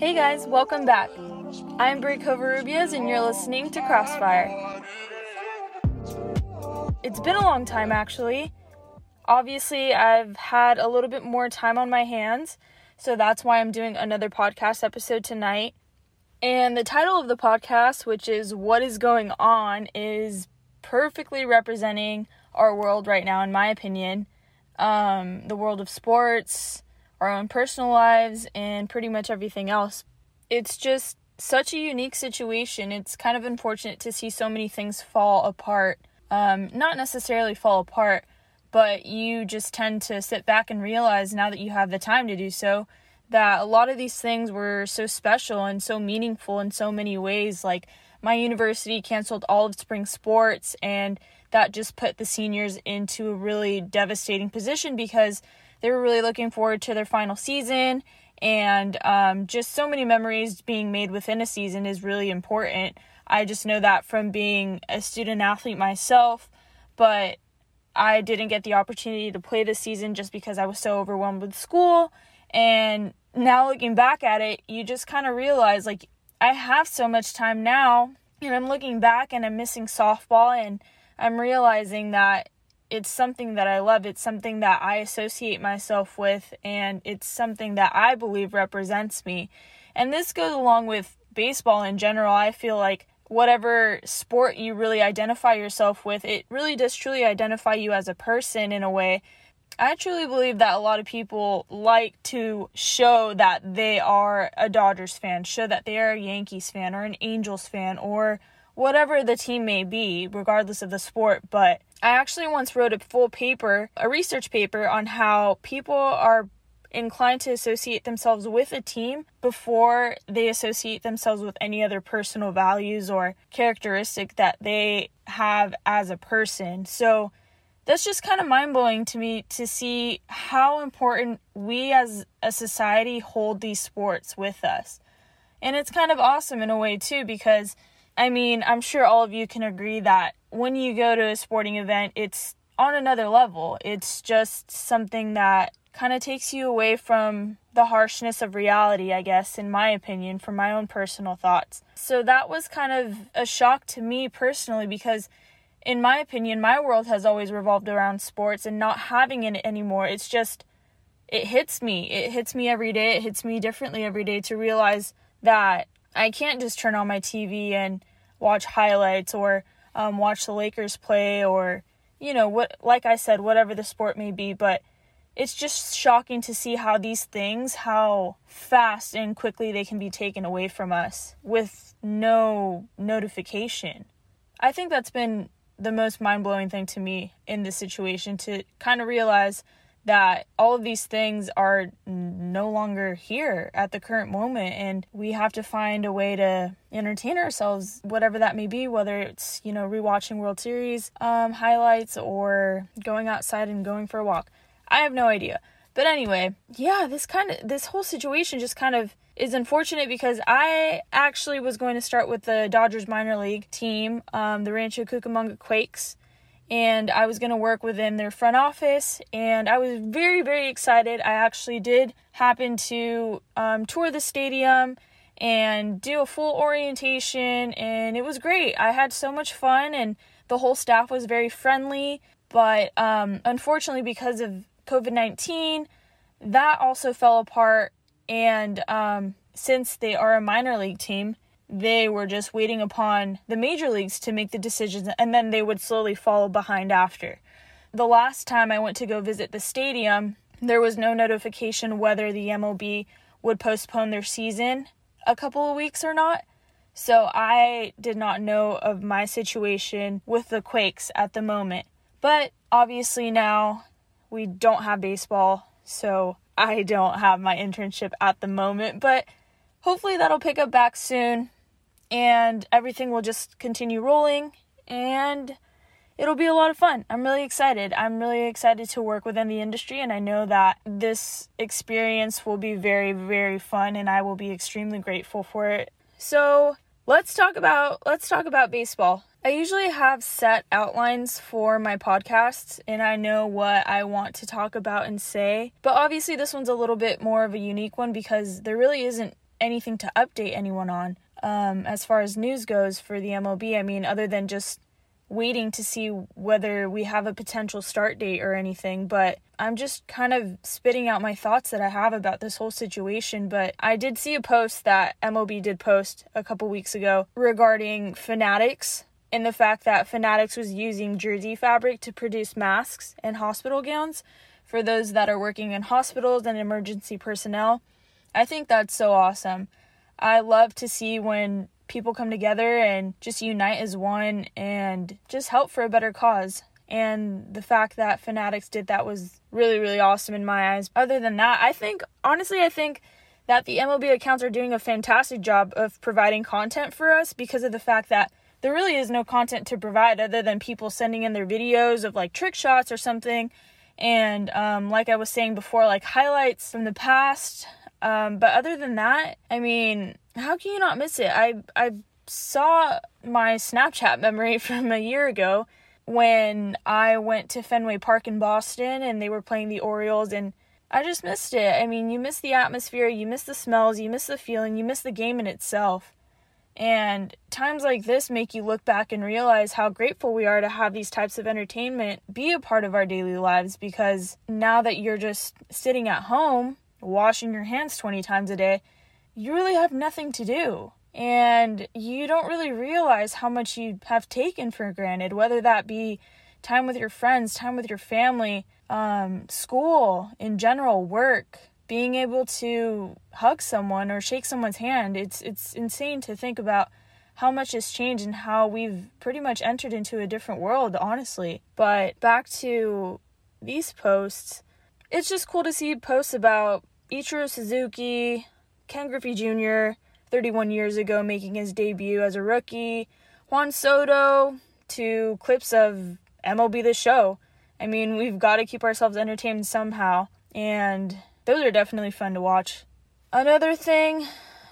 Hey guys, welcome back. I'm Brie Covarrubias and you're listening to Crossfire. It's been a long time actually. Obviously, I've had a little bit more time on my hands, so that's why I'm doing another podcast episode tonight. And the title of the podcast, which is What is Going On, is perfectly representing our world right now, in my opinion. Um, the world of sports, our own personal lives, and pretty much everything else. It's just such a unique situation. It's kind of unfortunate to see so many things fall apart. Um, not necessarily fall apart, but you just tend to sit back and realize now that you have the time to do so that a lot of these things were so special and so meaningful in so many ways. Like, my university canceled all of spring sports, and that just put the seniors into a really devastating position because they were really looking forward to their final season. And um, just so many memories being made within a season is really important. I just know that from being a student athlete myself but i didn't get the opportunity to play this season just because i was so overwhelmed with school. And now looking back at it you just kind of realize like i have so much time now and i'm looking back and i'm missing softball and i'm realizing that it's something that I love. It's something that I associate myself with, and it's something that I believe represents me. And this goes along with baseball in general. I feel like whatever sport you really identify yourself with, it really does truly identify you as a person in a way. I truly believe that a lot of people like to show that they are a Dodgers fan, show that they are a Yankees fan or an Angels fan or whatever the team may be, regardless of the sport. But I actually once wrote a full paper, a research paper, on how people are inclined to associate themselves with a team before they associate themselves with any other personal values or characteristic that they have as a person. So that's just kind of mind blowing to me to see how important we as a society hold these sports with us. And it's kind of awesome in a way, too, because I mean, I'm sure all of you can agree that when you go to a sporting event, it's on another level. It's just something that kind of takes you away from the harshness of reality, I guess, in my opinion, from my own personal thoughts. So that was kind of a shock to me personally because, in my opinion, my world has always revolved around sports and not having it anymore. It's just, it hits me. It hits me every day. It hits me differently every day to realize that I can't just turn on my TV and watch highlights or um, watch the Lakers play or you know what like I said whatever the sport may be but it's just shocking to see how these things how fast and quickly they can be taken away from us with no notification. I think that's been the most mind-blowing thing to me in this situation to kind of realize that all of these things are no longer here at the current moment and we have to find a way to entertain ourselves whatever that may be whether it's you know rewatching world series um, highlights or going outside and going for a walk. I have no idea. But anyway yeah this kind of this whole situation just kind of is unfortunate because i actually was going to start with the dodgers minor league team um, the rancho cucamonga quakes and I was going to work within their front office. And I was very, very excited. I actually did happen to um, tour the stadium and do a full orientation, and it was great. I had so much fun, and the whole staff was very friendly. But um, unfortunately, because of COVID 19, that also fell apart. And um, since they are a minor league team, they were just waiting upon the major leagues to make the decisions and then they would slowly follow behind after. The last time I went to go visit the stadium, there was no notification whether the MLB would postpone their season a couple of weeks or not. So I did not know of my situation with the Quakes at the moment. But obviously now we don't have baseball, so I don't have my internship at the moment, but hopefully that'll pick up back soon and everything will just continue rolling and it'll be a lot of fun. I'm really excited. I'm really excited to work within the industry and I know that this experience will be very very fun and I will be extremely grateful for it. So, let's talk about let's talk about baseball. I usually have set outlines for my podcasts and I know what I want to talk about and say. But obviously this one's a little bit more of a unique one because there really isn't anything to update anyone on um, as far as news goes for the MLB. I mean, other than just waiting to see whether we have a potential start date or anything, but I'm just kind of spitting out my thoughts that I have about this whole situation. But I did see a post that MLB did post a couple weeks ago regarding Fanatics and the fact that Fanatics was using jersey fabric to produce masks and hospital gowns for those that are working in hospitals and emergency personnel. I think that's so awesome. I love to see when people come together and just unite as one and just help for a better cause. And the fact that Fanatics did that was really, really awesome in my eyes. Other than that, I think, honestly, I think that the MLB accounts are doing a fantastic job of providing content for us because of the fact that there really is no content to provide other than people sending in their videos of like trick shots or something. And um, like I was saying before, like highlights from the past. Um, but other than that, I mean, how can you not miss it? I I saw my Snapchat memory from a year ago when I went to Fenway Park in Boston and they were playing the Orioles and I just missed it. I mean, you miss the atmosphere, you miss the smells, you miss the feeling, you miss the game in itself. And times like this make you look back and realize how grateful we are to have these types of entertainment be a part of our daily lives because now that you're just sitting at home, washing your hands 20 times a day, you really have nothing to do. And you don't really realize how much you have taken for granted, whether that be time with your friends, time with your family, um, school in general, work, being able to hug someone or shake someone's hand. It's it's insane to think about how much has changed and how we've pretty much entered into a different world, honestly. But back to these posts, it's just cool to see posts about Ichiro Suzuki, Ken Griffey Jr., 31 years ago, making his debut as a rookie, Juan Soto, to clips of MLB The Show. I mean, we've got to keep ourselves entertained somehow, and those are definitely fun to watch. Another thing,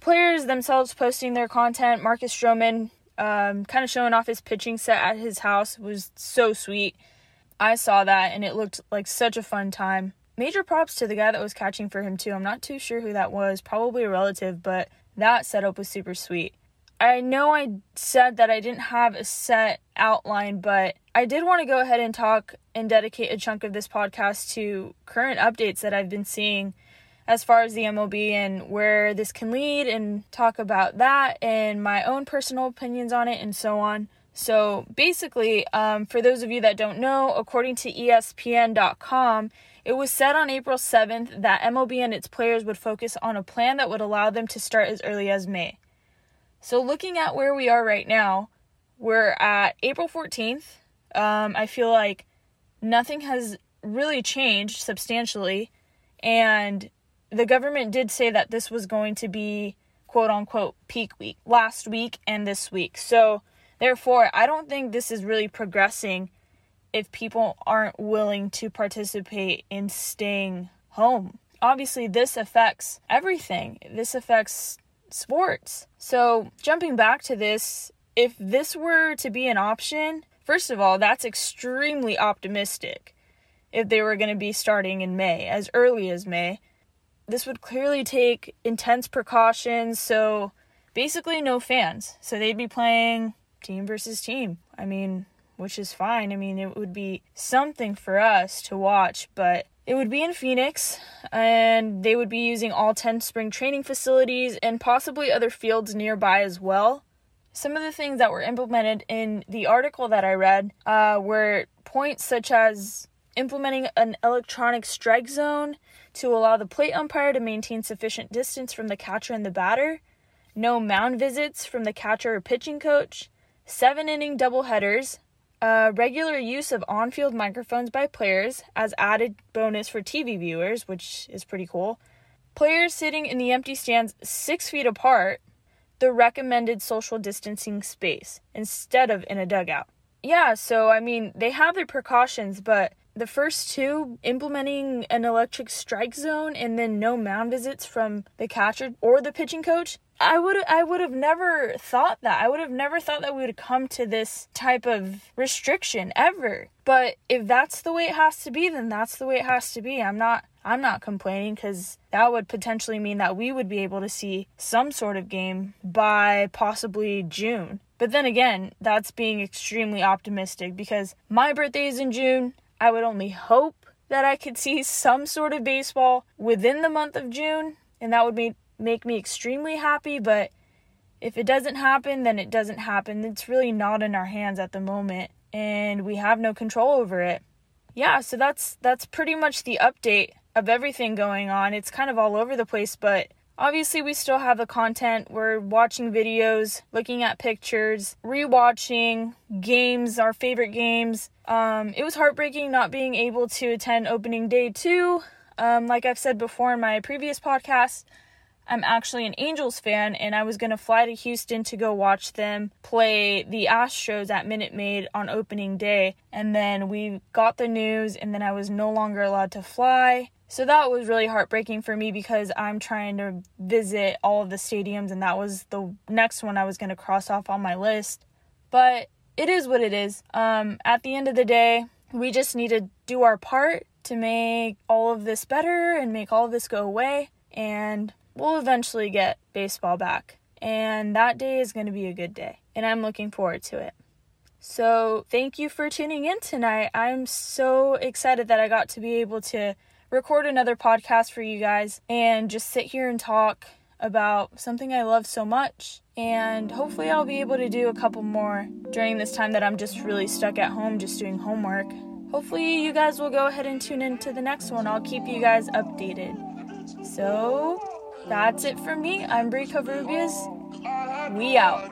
players themselves posting their content. Marcus Stroman, um, kind of showing off his pitching set at his house, was so sweet. I saw that, and it looked like such a fun time major props to the guy that was catching for him too. I'm not too sure who that was, probably a relative, but that setup was super sweet. I know I said that I didn't have a set outline, but I did want to go ahead and talk and dedicate a chunk of this podcast to current updates that I've been seeing as far as the MLB and where this can lead and talk about that and my own personal opinions on it and so on. So basically, um, for those of you that don't know, according to ESPN.com, it was said on April 7th that MLB and its players would focus on a plan that would allow them to start as early as May. So, looking at where we are right now, we're at April 14th. Um, I feel like nothing has really changed substantially, and the government did say that this was going to be quote unquote peak week last week and this week. So, therefore, I don't think this is really progressing if people aren't willing to participate in staying home. Obviously, this affects everything. This affects sports. So, jumping back to this, if this were to be an option, first of all, that's extremely optimistic. If they were going to be starting in May, as early as May, this would clearly take intense precautions. So, basically, no fans. So, they'd be playing team versus team. I mean, which is fine. I mean, it would be something for us to watch, but it would be in Phoenix, and they would be using all 10 spring training facilities and possibly other fields nearby as well. Some of the things that were implemented in the article that I read uh, were points such as implementing an electronic strike zone to allow the plate umpire to maintain sufficient distance from the catcher and the batter, no mound visits from the catcher or pitching coach, seven inning doubleheaders, uh, regular use of on field microphones by players as added bonus for TV viewers, which is pretty cool. Players sitting in the empty stands six feet apart, the recommended social distancing space, instead of in a dugout. Yeah, so I mean, they have their precautions, but the first two implementing an electric strike zone and then no mound visits from the catcher or the pitching coach I would I would have never thought that. I would have never thought that we would come to this type of restriction ever. But if that's the way it has to be, then that's the way it has to be. I'm not I'm not complaining because that would potentially mean that we would be able to see some sort of game by possibly June. But then again, that's being extremely optimistic because my birthday is in June. I would only hope that I could see some sort of baseball within the month of June, and that would make, make me extremely happy. But if it doesn't happen, then it doesn't happen. It's really not in our hands at the moment, and we have no control over it. Yeah, so that's that's pretty much the update of everything going on. It's kind of all over the place, but obviously we still have the content. We're watching videos, looking at pictures, rewatching games, our favorite games. Um, it was heartbreaking not being able to attend opening day two. Um, like I've said before in my previous podcast, I'm actually an Angels fan, and I was going to fly to Houston to go watch them play the Astros at Minute Maid on opening day. And then we got the news, and then I was no longer allowed to fly. So that was really heartbreaking for me because I'm trying to visit all of the stadiums, and that was the next one I was going to cross off on my list. But it is what it is. Um, at the end of the day, we just need to do our part to make all of this better and make all of this go away, and we'll eventually get baseball back. And that day is going to be a good day, and I'm looking forward to it. So, thank you for tuning in tonight. I'm so excited that I got to be able to record another podcast for you guys and just sit here and talk about something I love so much. And hopefully, I'll be able to do a couple more during this time that I'm just really stuck at home just doing homework. Hopefully, you guys will go ahead and tune in to the next one. I'll keep you guys updated. So, that's it from me. I'm Brie Covarrubias. We out.